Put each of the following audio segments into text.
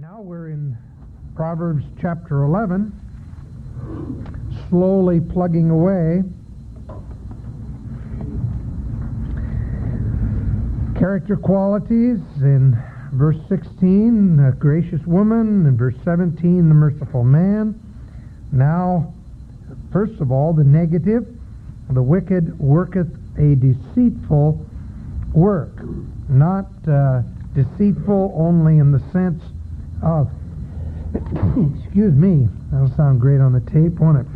Now we're in Proverbs chapter 11, slowly plugging away. Character qualities in verse 16, a gracious woman, in verse 17, the merciful man. Now, first of all, the negative, the wicked worketh a deceitful work, not uh, deceitful only in the sense of, excuse me, that'll sound great on the tape, won't it?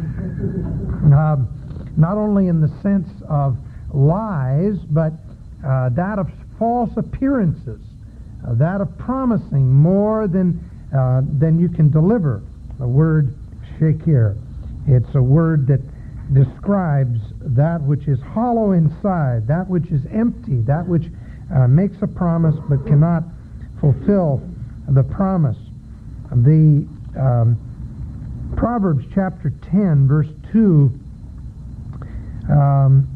Um, not only in the sense of lies, but uh, that of false appearances, uh, that of promising more than uh, than you can deliver. The word shakir. It's a word that describes that which is hollow inside, that which is empty, that which uh, makes a promise but cannot fulfill the promise. The um, Proverbs chapter 10, verse 2 um,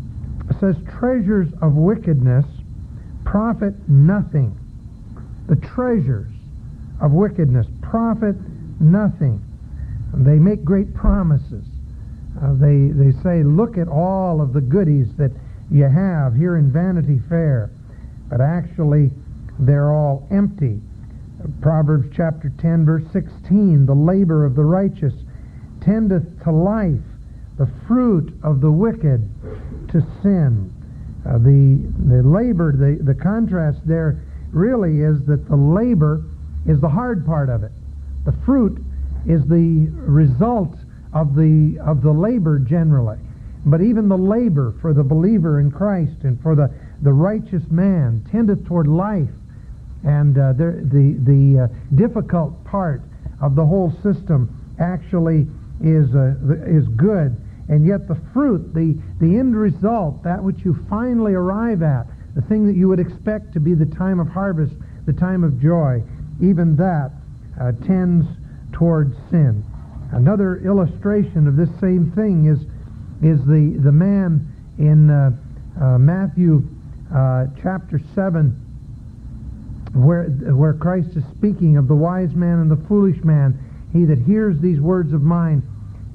says, Treasures of wickedness profit nothing. The treasures of wickedness profit nothing. They make great promises. Uh, they, they say, look at all of the goodies that you have here in Vanity Fair. But actually, they're all empty. Proverbs chapter 10, verse 16, the labor of the righteous tendeth to life, the fruit of the wicked to sin. Uh, the, the labor, the, the contrast there really is that the labor is the hard part of it. The fruit is the result of the, of the labor generally. But even the labor for the believer in Christ and for the, the righteous man tendeth toward life. And uh, the, the, the uh, difficult part of the whole system actually is, uh, is good. And yet the fruit, the, the end result, that which you finally arrive at, the thing that you would expect to be the time of harvest, the time of joy, even that uh, tends towards sin. Another illustration of this same thing is, is the, the man in uh, uh, Matthew chapter 7 where, where Christ is speaking of the wise man and the foolish man. He that hears these words of mine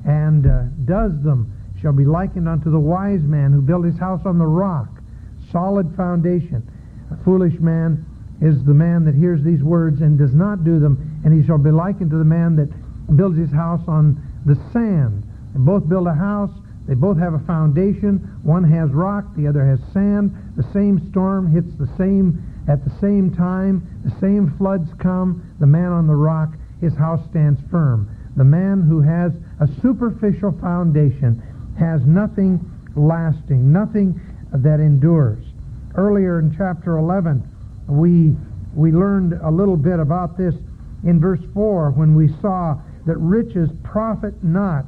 and uh, does them shall be likened unto the wise man who built his house on the rock, solid foundation. A foolish man is the man that hears these words and does not do them, and he shall be likened to the man that builds his house on the sand. They both build a house. They both have a foundation. One has rock, the other has sand. The same storm hits the same at the same time. The same floods come. The man on the rock, his house stands firm. The man who has a superficial foundation has nothing lasting, nothing that endures. Earlier in chapter 11, we we learned a little bit about this in verse 4 when we saw that riches profit not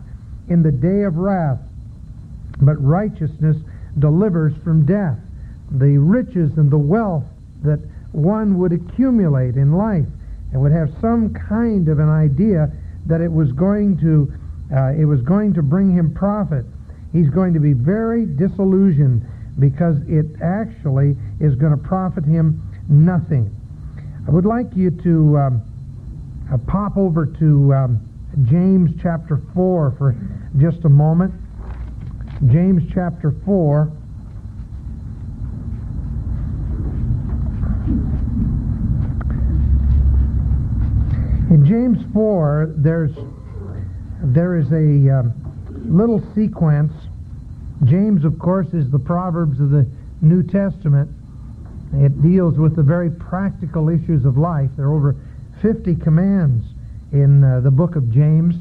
in the day of wrath, but righteousness delivers from death. The riches and the wealth that one would accumulate in life and would have some kind of an idea that it was going to uh, it was going to bring him profit. He's going to be very disillusioned because it actually is going to profit him nothing. I would like you to um, uh, pop over to um, James chapter 4 for just a moment. James chapter 4. In James 4, there's there is a um, little sequence. James, of course, is the Proverbs of the New Testament. It deals with the very practical issues of life. There are over 50 commands in uh, the book of James,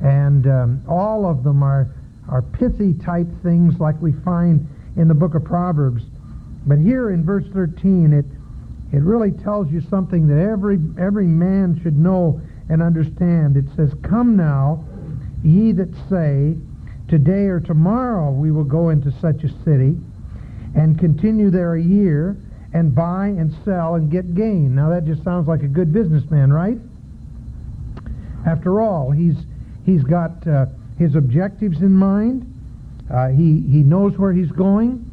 and um, all of them are, are pithy type things like we find in the book of Proverbs. But here in verse 13, it, it really tells you something that every, every man should know and understand. It says, Come now, ye that say, Today or tomorrow we will go into such a city, and continue there a year, and buy and sell and get gain. Now that just sounds like a good businessman, right? After all, he's he's got uh, his objectives in mind. Uh, he he knows where he's going.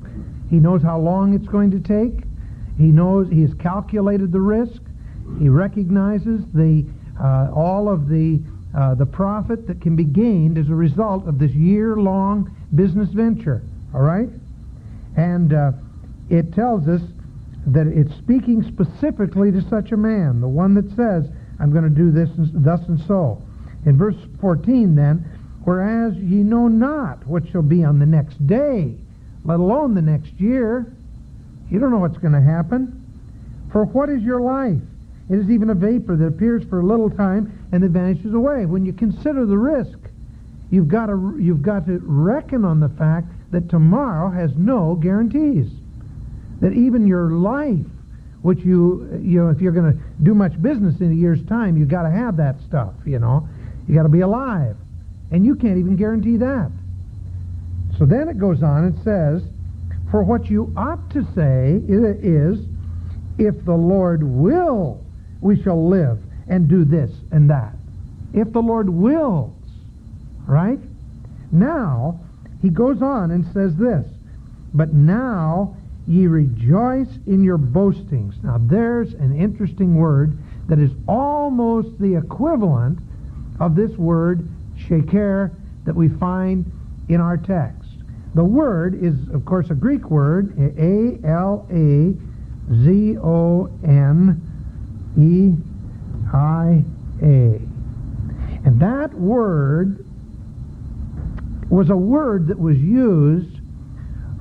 He knows how long it's going to take. He knows he has calculated the risk. He recognizes the uh, all of the uh, the profit that can be gained as a result of this year-long business venture. All right, and uh, it tells us that it's speaking specifically to such a man, the one that says, "I'm going to do this and thus and so." In verse 14, then, whereas ye know not what shall be on the next day, let alone the next year. You don't know what's going to happen. For what is your life? It is even a vapor that appears for a little time and then vanishes away. When you consider the risk, you've got to you've got to reckon on the fact that tomorrow has no guarantees. That even your life, which you you know, if you're going to do much business in a year's time, you've got to have that stuff. You know, you got to be alive, and you can't even guarantee that. So then it goes on and says, "For what you ought to say is." if the Lord will, we shall live and do this and that. If the Lord wills, right? Now, he goes on and says this, but now ye rejoice in your boastings. Now, there's an interesting word that is almost the equivalent of this word shaker that we find in our text. The word is, of course, a Greek word, A-L-A Z O N E I A. And that word was a word that was used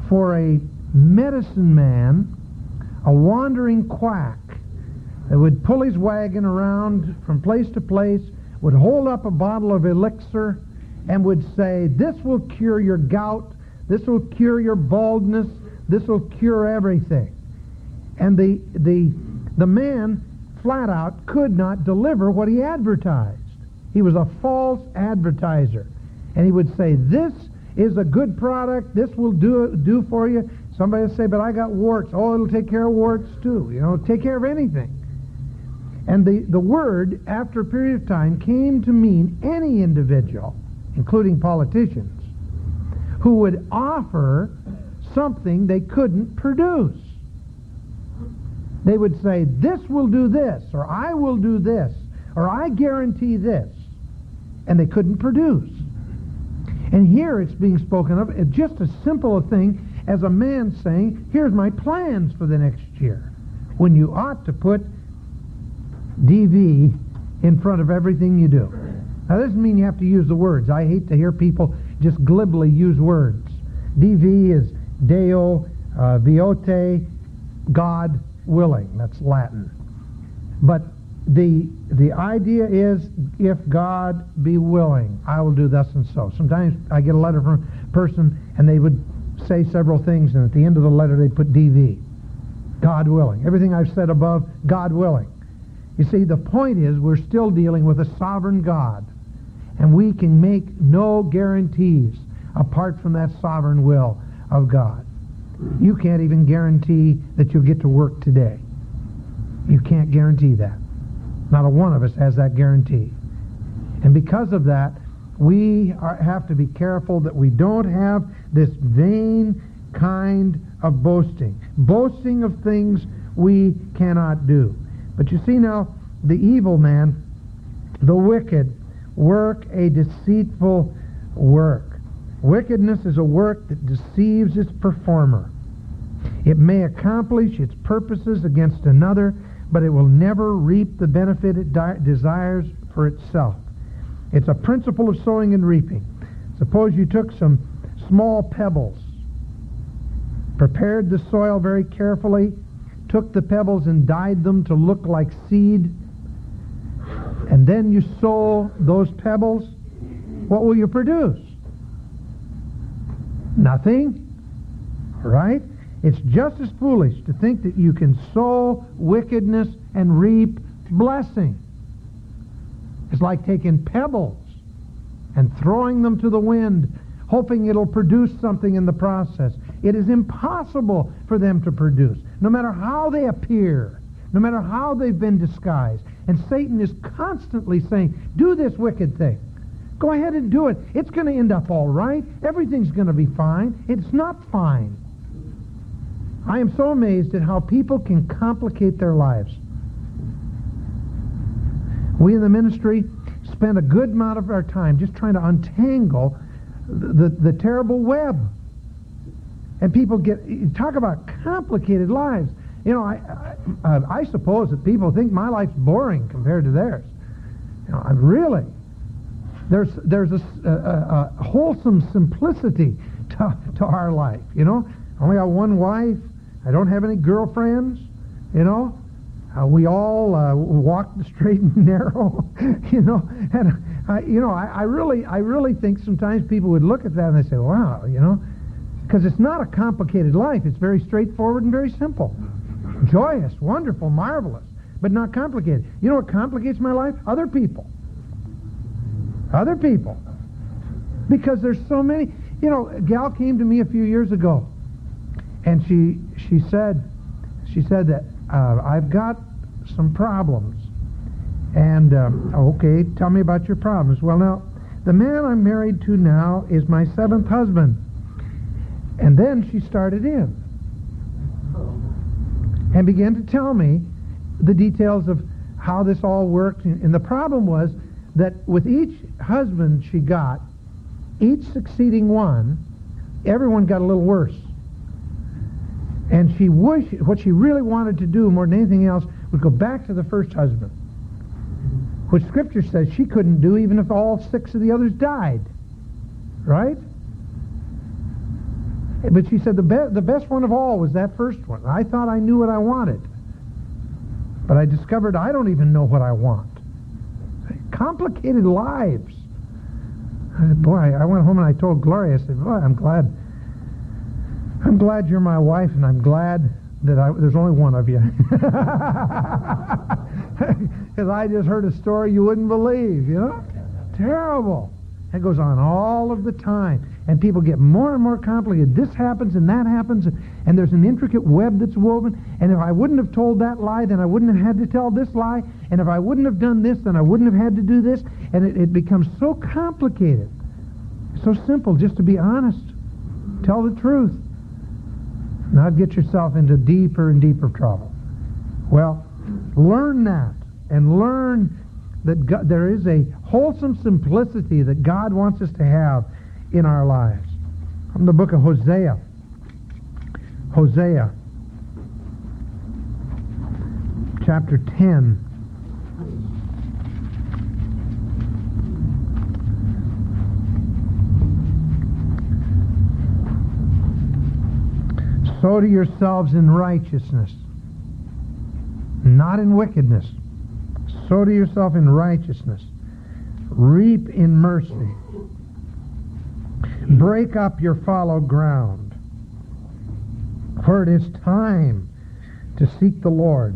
for a medicine man, a wandering quack that would pull his wagon around from place to place, would hold up a bottle of elixir, and would say, This will cure your gout, this will cure your baldness, this will cure everything. And the, the, the man flat out could not deliver what he advertised. He was a false advertiser. And he would say, this is a good product. This will do, do for you. Somebody will say, but I got warts. Oh, it'll take care of warts too. You know, take care of anything. And the, the word, after a period of time, came to mean any individual, including politicians, who would offer something they couldn't produce. They would say, this will do this, or I will do this, or I guarantee this. And they couldn't produce. And here it's being spoken of as just as simple a thing as a man saying, here's my plans for the next year. When you ought to put DV in front of everything you do. Now, this doesn't mean you have to use the words. I hate to hear people just glibly use words. DV is Deo, uh, Viote, God, willing. That's Latin. But the the idea is if God be willing, I will do thus and so. Sometimes I get a letter from a person and they would say several things and at the end of the letter they put DV. God willing. Everything I've said above, God willing. You see, the point is we're still dealing with a sovereign God. And we can make no guarantees apart from that sovereign will of God. You can't even guarantee that you'll get to work today. You can't guarantee that. Not a one of us has that guarantee. And because of that, we are, have to be careful that we don't have this vain kind of boasting. Boasting of things we cannot do. But you see now, the evil man, the wicked, work a deceitful work. Wickedness is a work that deceives its performer. It may accomplish its purposes against another, but it will never reap the benefit it di- desires for itself. It's a principle of sowing and reaping. Suppose you took some small pebbles, prepared the soil very carefully, took the pebbles and dyed them to look like seed, and then you sow those pebbles, what will you produce? Nothing. Right? It's just as foolish to think that you can sow wickedness and reap blessing. It's like taking pebbles and throwing them to the wind, hoping it'll produce something in the process. It is impossible for them to produce, no matter how they appear, no matter how they've been disguised. And Satan is constantly saying, do this wicked thing. Go ahead and do it. It's going to end up all right. Everything's going to be fine. It's not fine. I am so amazed at how people can complicate their lives. We in the ministry spend a good amount of our time just trying to untangle the, the, the terrible web. And people get, talk about complicated lives. You know, I, I, I suppose that people think my life's boring compared to theirs. You know, really. There's, there's a, a, a wholesome simplicity to, to our life, you know. I only got one wife. I don't have any girlfriends, you know. Uh, we all uh, walk the straight and narrow, you know. And uh, you know, I, I really, I really think sometimes people would look at that and they say, "Wow," you know, because it's not a complicated life. It's very straightforward and very simple, joyous, wonderful, marvelous, but not complicated. You know what complicates my life? Other people. Other people. Because there's so many. You know, a gal came to me a few years ago, and she she said, she said that uh, I've got some problems. And, um, okay, tell me about your problems. Well, now, the man I'm married to now is my seventh husband. And then she started in and began to tell me the details of how this all worked. And the problem was that with each husband she got, each succeeding one, everyone got a little worse. And she wished, what she really wanted to do more than anything else was go back to the first husband. Which Scripture says she couldn't do even if all six of the others died. Right? But she said the, be- the best one of all was that first one. I thought I knew what I wanted. But I discovered I don't even know what I want. Complicated lives. I said, boy, I went home and I told Gloria, I said, boy, I'm glad I'm glad you're my wife, and I'm glad that I, there's only one of you. Because I just heard a story you wouldn't believe, you know? Terrible. It goes on all of the time. And people get more and more complicated. This happens and that happens, and there's an intricate web that's woven. And if I wouldn't have told that lie, then I wouldn't have had to tell this lie. And if I wouldn't have done this, then I wouldn't have had to do this. And it, it becomes so complicated. So simple just to be honest. Tell the truth not get yourself into deeper and deeper trouble. Well, learn that and learn that God, there is a wholesome simplicity that God wants us to have in our lives. From the book of Hosea. Hosea, chapter 10. Sow to yourselves in righteousness, not in wickedness. Sow to yourself in righteousness. Reap in mercy. Break up your fallow ground. For it is time to seek the Lord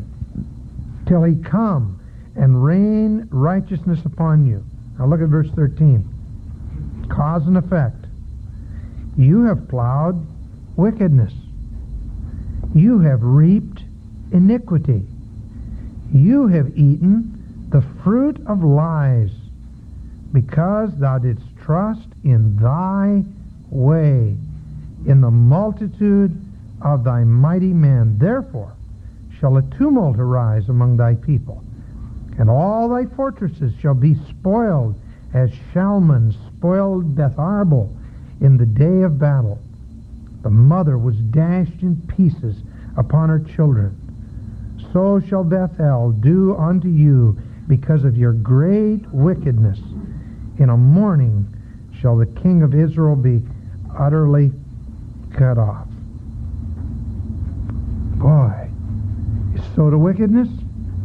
till he come and rain righteousness upon you. Now look at verse 13. Cause and effect. You have plowed wickedness you have reaped iniquity. You have eaten the fruit of lies, because thou didst trust in thy way, in the multitude of thy mighty men. Therefore shall a tumult arise among thy people, and all thy fortresses shall be spoiled, as Shalman spoiled Betharbel in the day of battle. The mother was dashed in pieces upon her children. So shall Bethel do unto you because of your great wickedness. In a morning shall the king of Israel be utterly cut off. Boy, you sow to wickedness,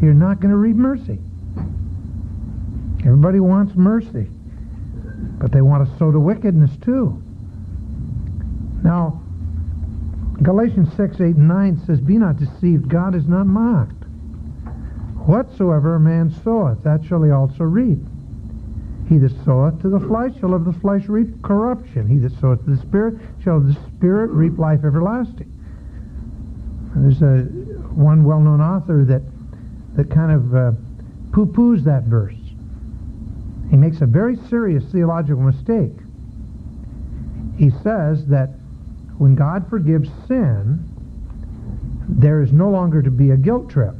you're not going to reap mercy. Everybody wants mercy, but they want to sow to wickedness too. Now, Galatians 6, 8, and 9 says, Be not deceived, God is not mocked. Whatsoever a man soweth, that shall he also reap. He that soweth to the flesh shall of the flesh reap corruption. He that soweth to the Spirit shall of the Spirit reap life everlasting. And there's a one well-known author that that kind of uh, poo-poos that verse. He makes a very serious theological mistake. He says that when God forgives sin, there is no longer to be a guilt trip.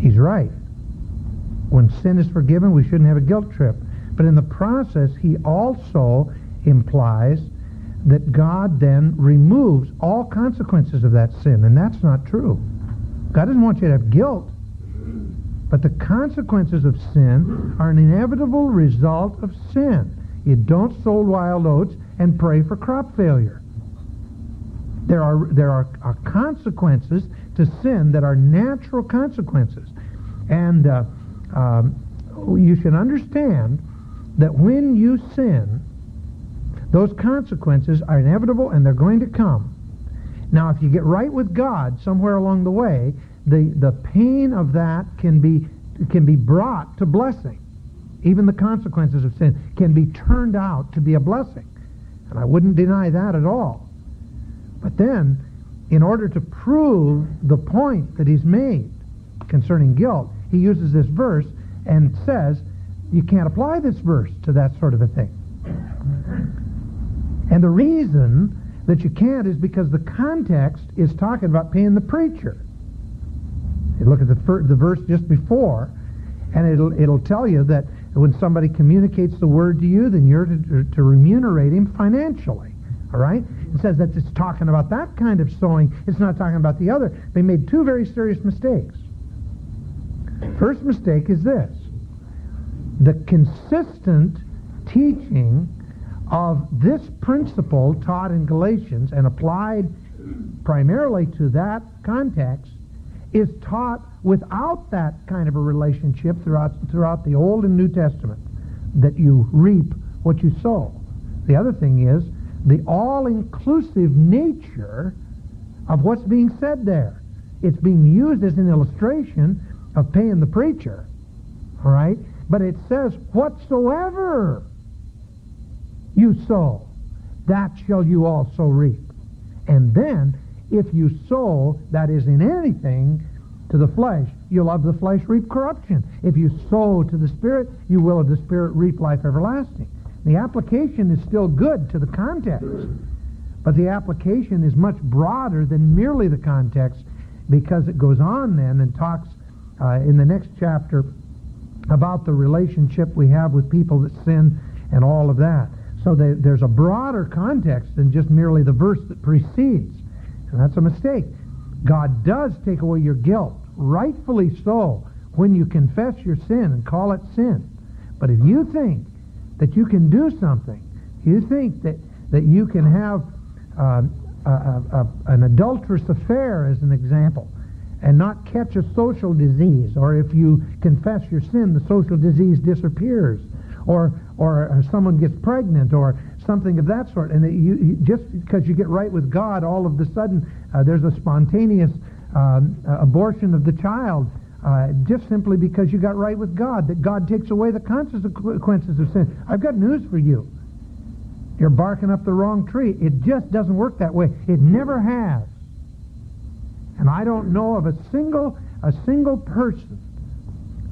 He's right. When sin is forgiven, we shouldn't have a guilt trip. But in the process, he also implies that God then removes all consequences of that sin, and that's not true. God doesn't want you to have guilt, but the consequences of sin are an inevitable result of sin. You don't sow wild oats and pray for crop failure. There are, there are, are consequences to sin that are natural consequences. And uh, um, you should understand that when you sin, those consequences are inevitable and they're going to come. Now, if you get right with God somewhere along the way, the, the pain of that can be, can be brought to blessing. Even the consequences of sin can be turned out to be a blessing. And I wouldn't deny that at all. But then, in order to prove the point that he's made concerning guilt, he uses this verse and says, you can't apply this verse to that sort of a thing. And the reason that you can't is because the context is talking about paying the preacher. You look at the, fir- the verse just before, and it'll, it'll tell you that when somebody communicates the word to you, then you're to, to remunerate him financially. All right? It says that it's talking about that kind of sowing. It's not talking about the other. They made two very serious mistakes. First mistake is this. The consistent teaching of this principle taught in Galatians and applied primarily to that context is taught without that kind of a relationship throughout, throughout the Old and New Testament, that you reap what you sow. The other thing is the all-inclusive nature of what's being said there. It's being used as an illustration of paying the preacher, all right? But it says, whatsoever you sow, that shall you also reap. And then, if you sow, that is in anything, to the flesh, you'll of the flesh reap corruption. If you sow to the Spirit, you will of the Spirit reap life everlasting. The application is still good to the context, but the application is much broader than merely the context because it goes on then and talks uh, in the next chapter about the relationship we have with people that sin and all of that. So they, there's a broader context than just merely the verse that precedes. And that's a mistake. God does take away your guilt, rightfully so, when you confess your sin and call it sin. But if you think that you can do something, you think that, that you can have uh, a, a, an adulterous affair, as an example, and not catch a social disease, or if you confess your sin, the social disease disappears, or or someone gets pregnant, or something of that sort, and you, you, just because you get right with God, all of a sudden uh, there's a spontaneous um, abortion of the child. Uh, just simply because you got right with God, that God takes away the consequences of sin. I've got news for you. You're barking up the wrong tree. It just doesn't work that way. It never has. And I don't know of a single a single person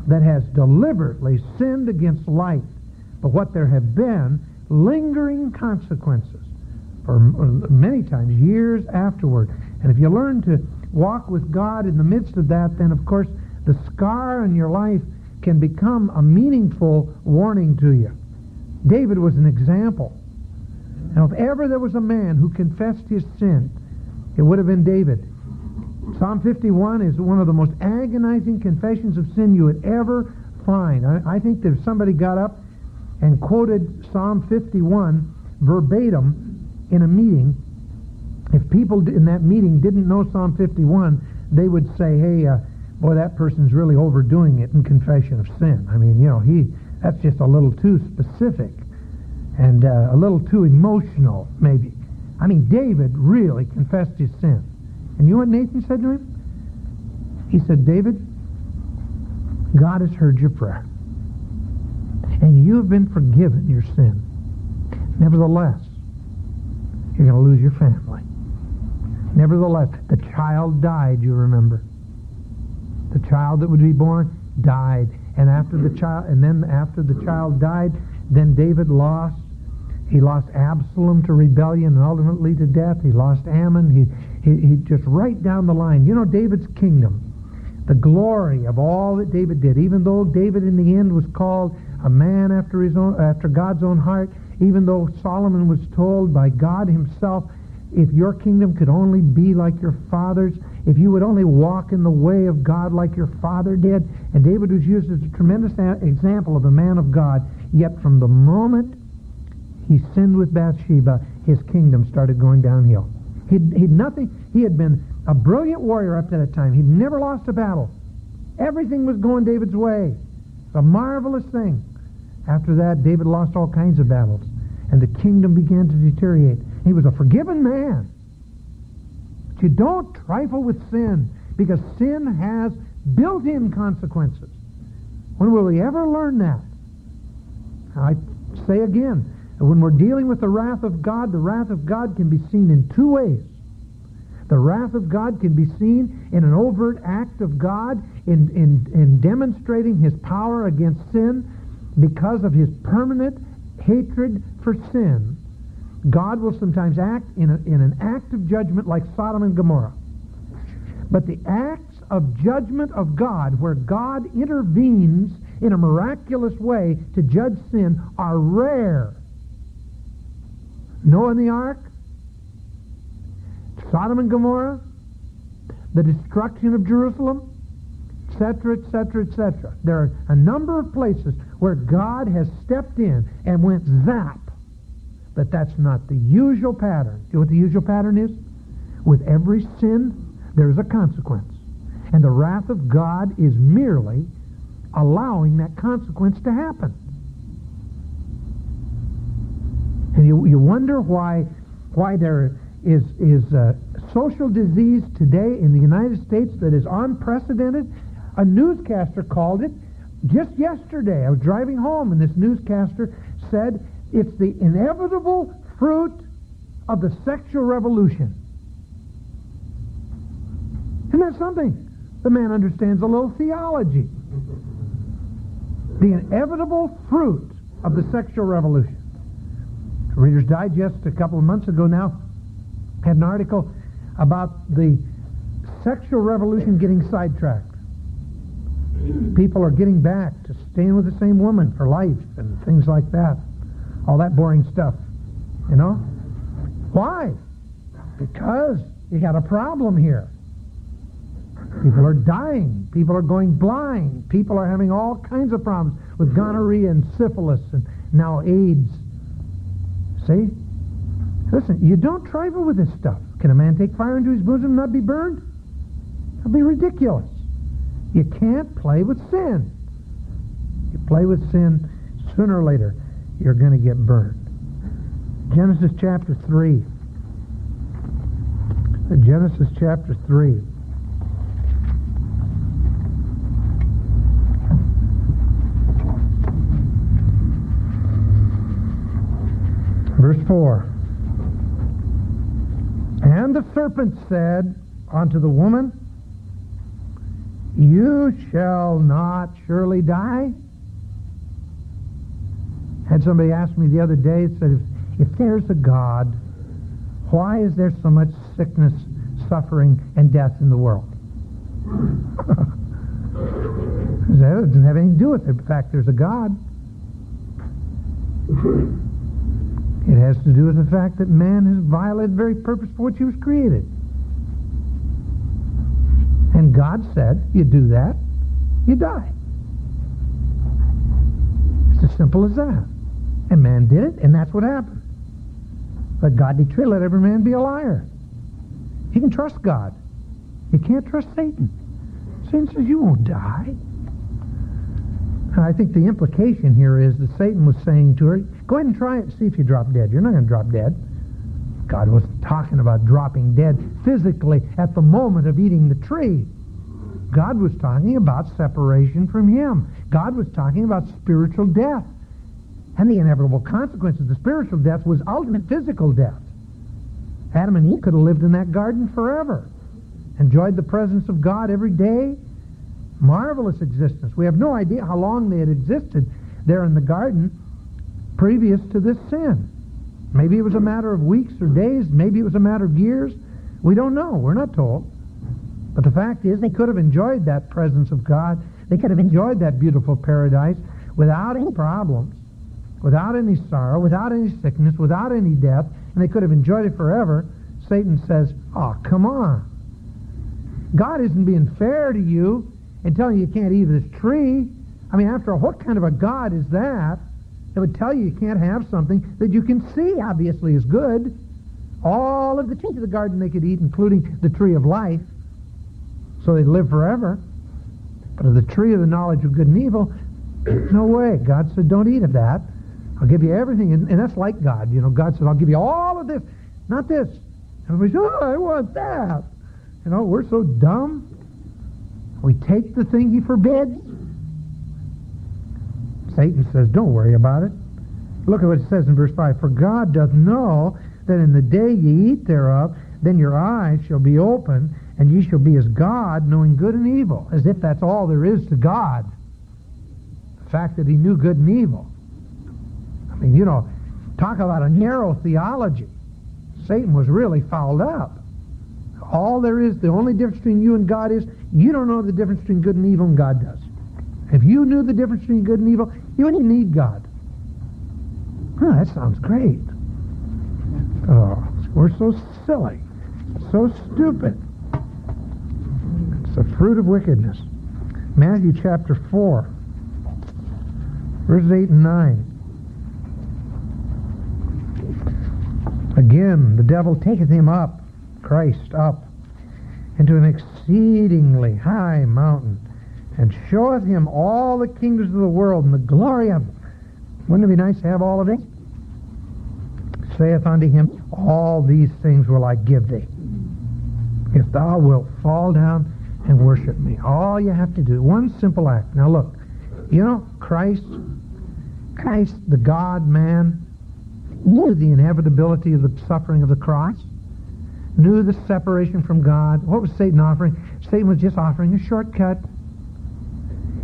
that has deliberately sinned against light, but what there have been lingering consequences for many times years afterward. And if you learn to walk with God in the midst of that, then of course the scar in your life can become a meaningful warning to you. David was an example. Now, if ever there was a man who confessed his sin, it would have been David. Psalm 51 is one of the most agonizing confessions of sin you would ever find. I, I think that if somebody got up and quoted Psalm 51 verbatim in a meeting, if people in that meeting didn't know Psalm 51, they would say, hey, uh, boy, that person's really overdoing it in confession of sin. I mean, you know, he that's just a little too specific and uh, a little too emotional, maybe. I mean, David really confessed his sin. And you know what Nathan said to him? He said, David, God has heard your prayer. And you have been forgiven your sin. Nevertheless, you're going to lose your family. Nevertheless, the child died, you remember. The child that would be born died. And after the child and then after the child died, then David lost he lost Absalom to rebellion and ultimately to death. He lost Amnon. He, he, he just right down the line. You know, David's kingdom the glory of all that David did, even though David in the end was called a man after his own, after God's own heart, even though Solomon was told by God himself, if your kingdom could only be like your father's, if you would only walk in the way of God like your father did, and David was used as a tremendous example of a man of God, yet from the moment he sinned with Bathsheba, his kingdom started going downhill. He'd, he'd nothing, he had been a brilliant warrior up to that time. He'd never lost a battle. Everything was going David's way. It's a marvelous thing. After that, David lost all kinds of battles, and the kingdom began to deteriorate. He was a forgiven man. But you don't trifle with sin, because sin has built-in consequences. When will we ever learn that? I say again, when we're dealing with the wrath of God, the wrath of God can be seen in two ways. The wrath of God can be seen in an overt act of God in, in, in demonstrating his power against sin because of his permanent hatred for sin. God will sometimes act in, a, in an act of judgment like Sodom and Gomorrah. But the acts of judgment of God, where God intervenes in a miraculous way to judge sin, are rare. Noah and the ark, Sodom and Gomorrah, the destruction of Jerusalem, etc., etc., etc. There are a number of places where God has stepped in and went zap. But that's not the usual pattern. You know what the usual pattern is? With every sin, there's a consequence. And the wrath of God is merely allowing that consequence to happen. And you, you wonder why, why there is, is a social disease today in the United States that is unprecedented. A newscaster called it just yesterday. I was driving home and this newscaster said it's the inevitable fruit of the sexual revolution. Isn't that something? The man understands a little theology. The inevitable fruit of the sexual revolution. Reader's Digest a couple of months ago now had an article about the sexual revolution getting sidetracked. People are getting back to staying with the same woman for life and things like that. All that boring stuff. You know? Why? Because you got a problem here. People are dying. People are going blind. People are having all kinds of problems with gonorrhea and syphilis and now AIDS. See? Listen, you don't trifle with this stuff. Can a man take fire into his bosom and not be burned? That'd be ridiculous. You can't play with sin. You play with sin, sooner or later, you're going to get burned. Genesis chapter 3. Genesis chapter 3. Verse 4. And the serpent said unto the woman, You shall not surely die. Had somebody asked me the other day, said, if, if there's a God, why is there so much sickness, suffering, and death in the world? that doesn't have anything to do with it. In fact there's a God. It has to do with the fact that man has violated the very purpose for which he was created. And God said, you do that, you die. It's as simple as that. And man did it, and that's what happened. Let God decreed, let every man be a liar. You can trust God. You can't trust Satan. Satan says, you won't die. I think the implication here is that Satan was saying to her, go ahead and try it see if you drop dead. You're not going to drop dead. God wasn't talking about dropping dead physically at the moment of eating the tree. God was talking about separation from him. God was talking about spiritual death. And the inevitable consequence of the spiritual death was ultimate physical death. Adam and Eve could have lived in that garden forever, enjoyed the presence of God every day, marvelous existence. We have no idea how long they had existed there in the garden previous to this sin. Maybe it was a matter of weeks or days. Maybe it was a matter of years. We don't know. We're not told. But the fact is, they could have enjoyed that presence of God. They could have enjoyed that beautiful paradise without any problems, without any sorrow, without any sickness, without any death, and they could have enjoyed it forever. Satan says, oh, come on. God isn't being fair to you and telling you you can't eat this tree. I mean, after all, what kind of a God is that that would tell you you can't have something that you can see obviously is good? All of the trees of the garden they could eat, including the tree of life, so they'd live forever. But of the tree of the knowledge of good and evil, no way. God said, don't eat of that. I'll give you everything. And, and that's like God. You know, God said, I'll give you all of this, not this. Everybody says, oh, I want that. You know, we're so dumb. We take the thing he forbids. Satan says, don't worry about it. Look at what it says in verse 5. For God doth know that in the day ye eat thereof, then your eyes shall be open, and ye shall be as God, knowing good and evil. As if that's all there is to God. The fact that he knew good and evil. I mean, you know, talk about a narrow theology. Satan was really fouled up. All there is, the only difference between you and God is you don't know the difference between good and evil, and God does. If you knew the difference between good and evil, you wouldn't need God. Huh, that sounds great. Oh, we're so silly, so stupid. It's the fruit of wickedness. Matthew chapter 4, verses 8 and 9. Again, the devil taketh him up, Christ up, into an exceedingly high mountain, and showeth him all the kingdoms of the world and the glory of them. Wouldn't it be nice to have all of it? Saith unto him, All these things will I give thee, if thou wilt fall down and worship me. All you have to do, one simple act. Now look, you know, Christ, Christ, the God-man, knew the inevitability of the suffering of the cross, knew the separation from God. What was Satan offering? Satan was just offering a shortcut.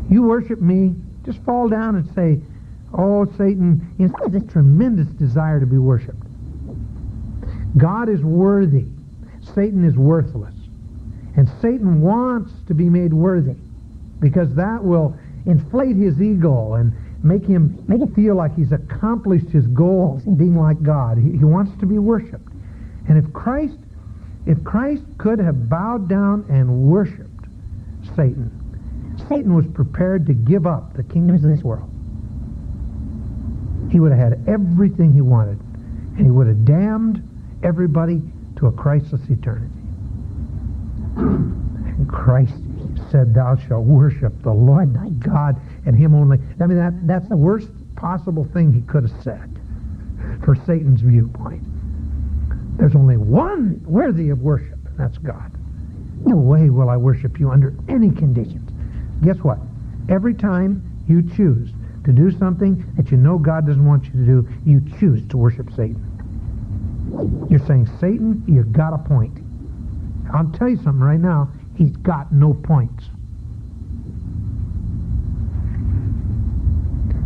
You worship me, just fall down and say, Oh, Satan, he has this tremendous desire to be worshipped. God is worthy. Satan is worthless. And Satan wants to be made worthy because that will inflate his ego and make him make him feel like he's accomplished his goals in being like God. He, he wants to be worshipped. And if Christ if Christ could have bowed down and worshipped Satan, Satan was prepared to give up the kingdoms of this world. He would have had everything he wanted, and he would have damned everybody to a Christless eternity. And Christ said, Thou shalt worship the Lord thy God and him only. I mean, that, that's the worst possible thing he could have said for Satan's viewpoint. There's only one worthy of worship, and that's God. No way will I worship you under any conditions. Guess what? Every time you choose to do something that you know God doesn't want you to do, you choose to worship Satan. You're saying, Satan, you've got a point. I'll tell you something right now. He's got no points.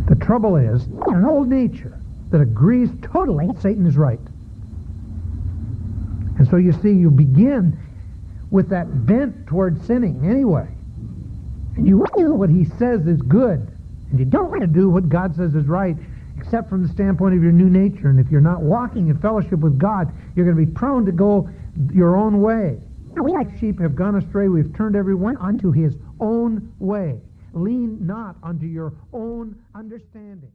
The trouble is, an old nature that agrees totally Satan is right. So you see, you begin with that bent toward sinning anyway. And you want to do what he says is good. And you don't want to do what God says is right, except from the standpoint of your new nature. And if you're not walking in fellowship with God, you're going to be prone to go your own way. We like sheep have gone astray. We've turned everyone unto his own way. Lean not unto your own understanding.